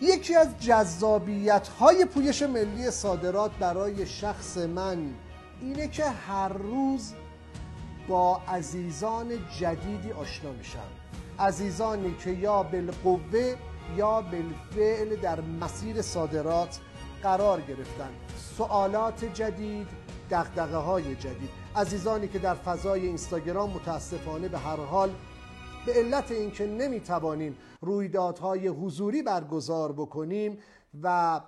یکی از جذابیت های پویش ملی صادرات برای شخص من اینه که هر روز با عزیزان جدیدی آشنا میشم. عزیزانی که یا بالقوه یا بالفعل در مسیر صادرات قرار گرفتن. سوالات جدید دقدقه های جدید. عزیزانی که در فضای اینستاگرام متاسفانه به هر حال به علت اینکه نمی‌توانیم رویدادهای حضوری برگزار بکنیم و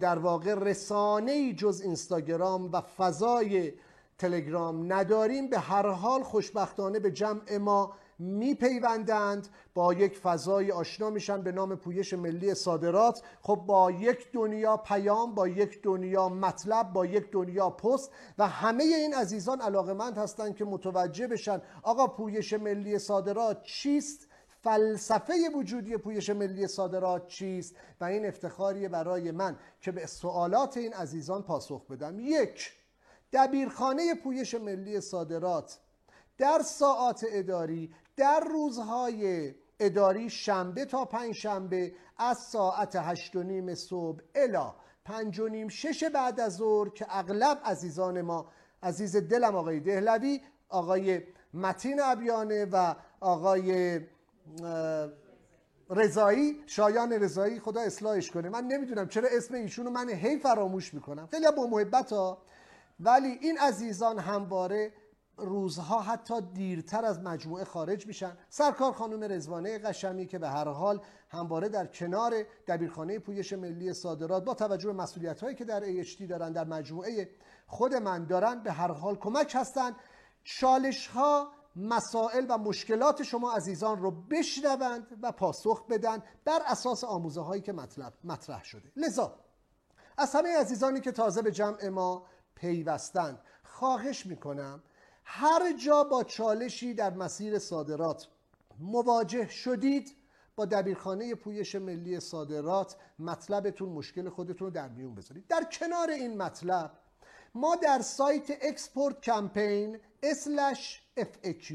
در واقع رسانه جز اینستاگرام و فضای تلگرام نداریم به هر حال خوشبختانه به جمع ما میپیوندند. با یک فضای آشنا میشن به نام پویش ملی صادرات. خب با یک دنیا پیام با یک دنیا مطلب با یک دنیا پست و همه این عزیزان علاقمند هستند که متوجه بشن آقا پویش ملی صادرات چیست؟ فلسفه وجودی پویش ملی صادرات چیست؟ و این افتخاریه برای من که به سوالات این عزیزان پاسخ بدم. یک دبیرخانه پویش ملی صادرات در ساعات اداری در روزهای اداری شنبه تا پنج شنبه از ساعت هشت و نیم صبح الا پنج و نیم شش بعد از ظهر که اغلب عزیزان ما عزیز دلم آقای دهلوی آقای متین ابیانه و آقای رضایی شایان رضایی خدا اصلاحش کنه. من نمی‌دونم چرا اسم ایشونو من هی فراموش می‌کنم. خیلی با محبت ها. ولی این عزیزان همواره روزها حتی دیرتر از مجموعه خارج میشن. سرکار خانم رزوانه قشمی که به هر حال همواره در کنار دبیرخانه پویش ملی صادرات با توجه به مسئولیت هایی که در AHD دارن در مجموعه خود من دارن به هر حال کمک هستند چالش ها مسائل و مشکلات شما عزیزان رو بشنوند و پاسخ بدن بر اساس آموزه هایی که مطلب مطرح شده. لذا از همه عزیزانی که تازه به جمع ما پیوستند خواهش می‌کنم هر جا با چالشی در مسیر صادرات مواجه شدید با دبیرخانه پویش ملی صادرات مطلبتون مشکل خودتون رو در میون بذارید. در کنار این مطلب ما در سایت اکسپورت کمپین FAQ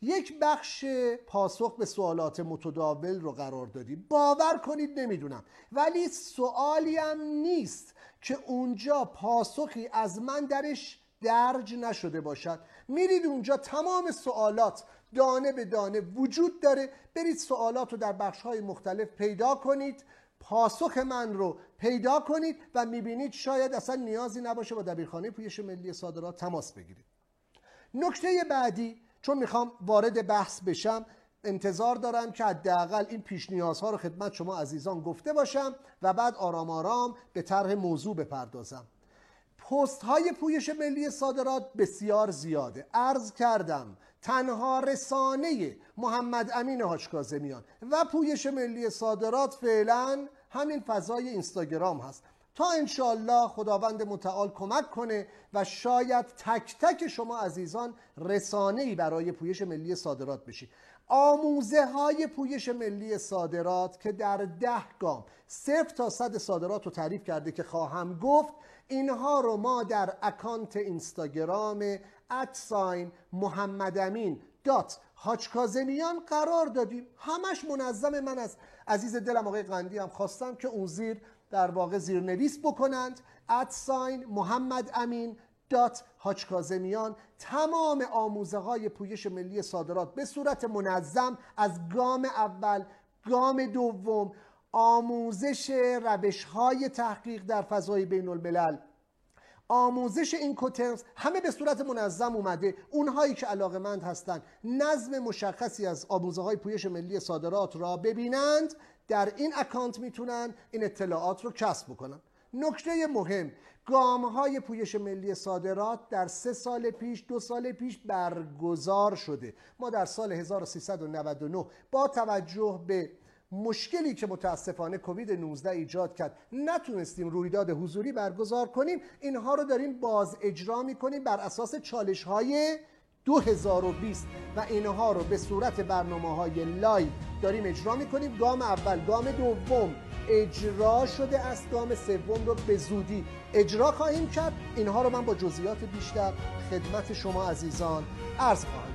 یک بخش پاسخ به سوالات متداول رو قرار دادیم. باور کنید نمی‌دونم ولی سوالی هم نیست که اونجا پاسخی از من درش درج نشده باشد. میرید اونجا تمام سوالات دانه به دانه وجود داره. برید سوالات رو در بخش های مختلف پیدا کنید. پاسخ من رو پیدا کنید و می‌بینید شاید اصلا نیازی نباشه با دبیرخانه پویش ملی صادرات تماس بگیرید. نکته بعدی چون می‌خوام وارد بحث بشم انتظار دارم که حداقل این پیش نیازها رو خدمت شما عزیزان گفته باشم و بعد آرام آرام به طرح موضوع بپردازم. پست های پویش ملی صادرات بسیار زیاده. عرض کردم تنها رسانه محمد امین هاشکازمیان و پویش ملی صادرات فعلا همین فضای اینستاگرام هست. تا انشالله خداوند متعال کمک کنه و شاید تک تک شما عزیزان رسانه برای پویش ملی صادرات بشید آموزه های پویش ملی صادرات که در ده گام صفر تا صد صادرات رو تعریف کرده که خواهم گفت اینها رو ما در account اینستاگرام at sign محمد امین dot حاج کاظمیان قرار دادیم. همش منظم من از عزیز دلم آقای قندی هم خواستم که اون زیر در واقع زیرنویس بکنند. ادساین محمد امین دات هاچکازمیان تمام آموزه های پویش ملی صادرات به صورت منظم از گام اول گام دوم آموزش روش های تحقیق در فضای بین الملل آموزش این کوترز همه به صورت منظم اومده. اونهایی که علاقه مند هستند نظم مشخصی از آموزه های پویش ملی صادرات را ببینند در این اکانت می‌تونن این اطلاعات رو کسب بکنن. نکته مهم گام های پویش ملی صادرات در سه سال پیش دو سال پیش برگزار شده. ما در سال 1399 با توجه به مشکلی که متاسفانه کووید 19 ایجاد کرد. نتونستیم رویداد حضوری برگزار کنیم. اینها رو داریم باز اجرا می‌کنیم بر اساس چالش های 2020 و اینها رو به صورت برنامه های live داریم اجرا می‌کنیم. گام اول گام دوم اجرا شده است. گام سوم رو به زودی اجرا خواهیم کرد. اینها رو من با جزئیات بیشتر خدمت شما عزیزان عرض خواهم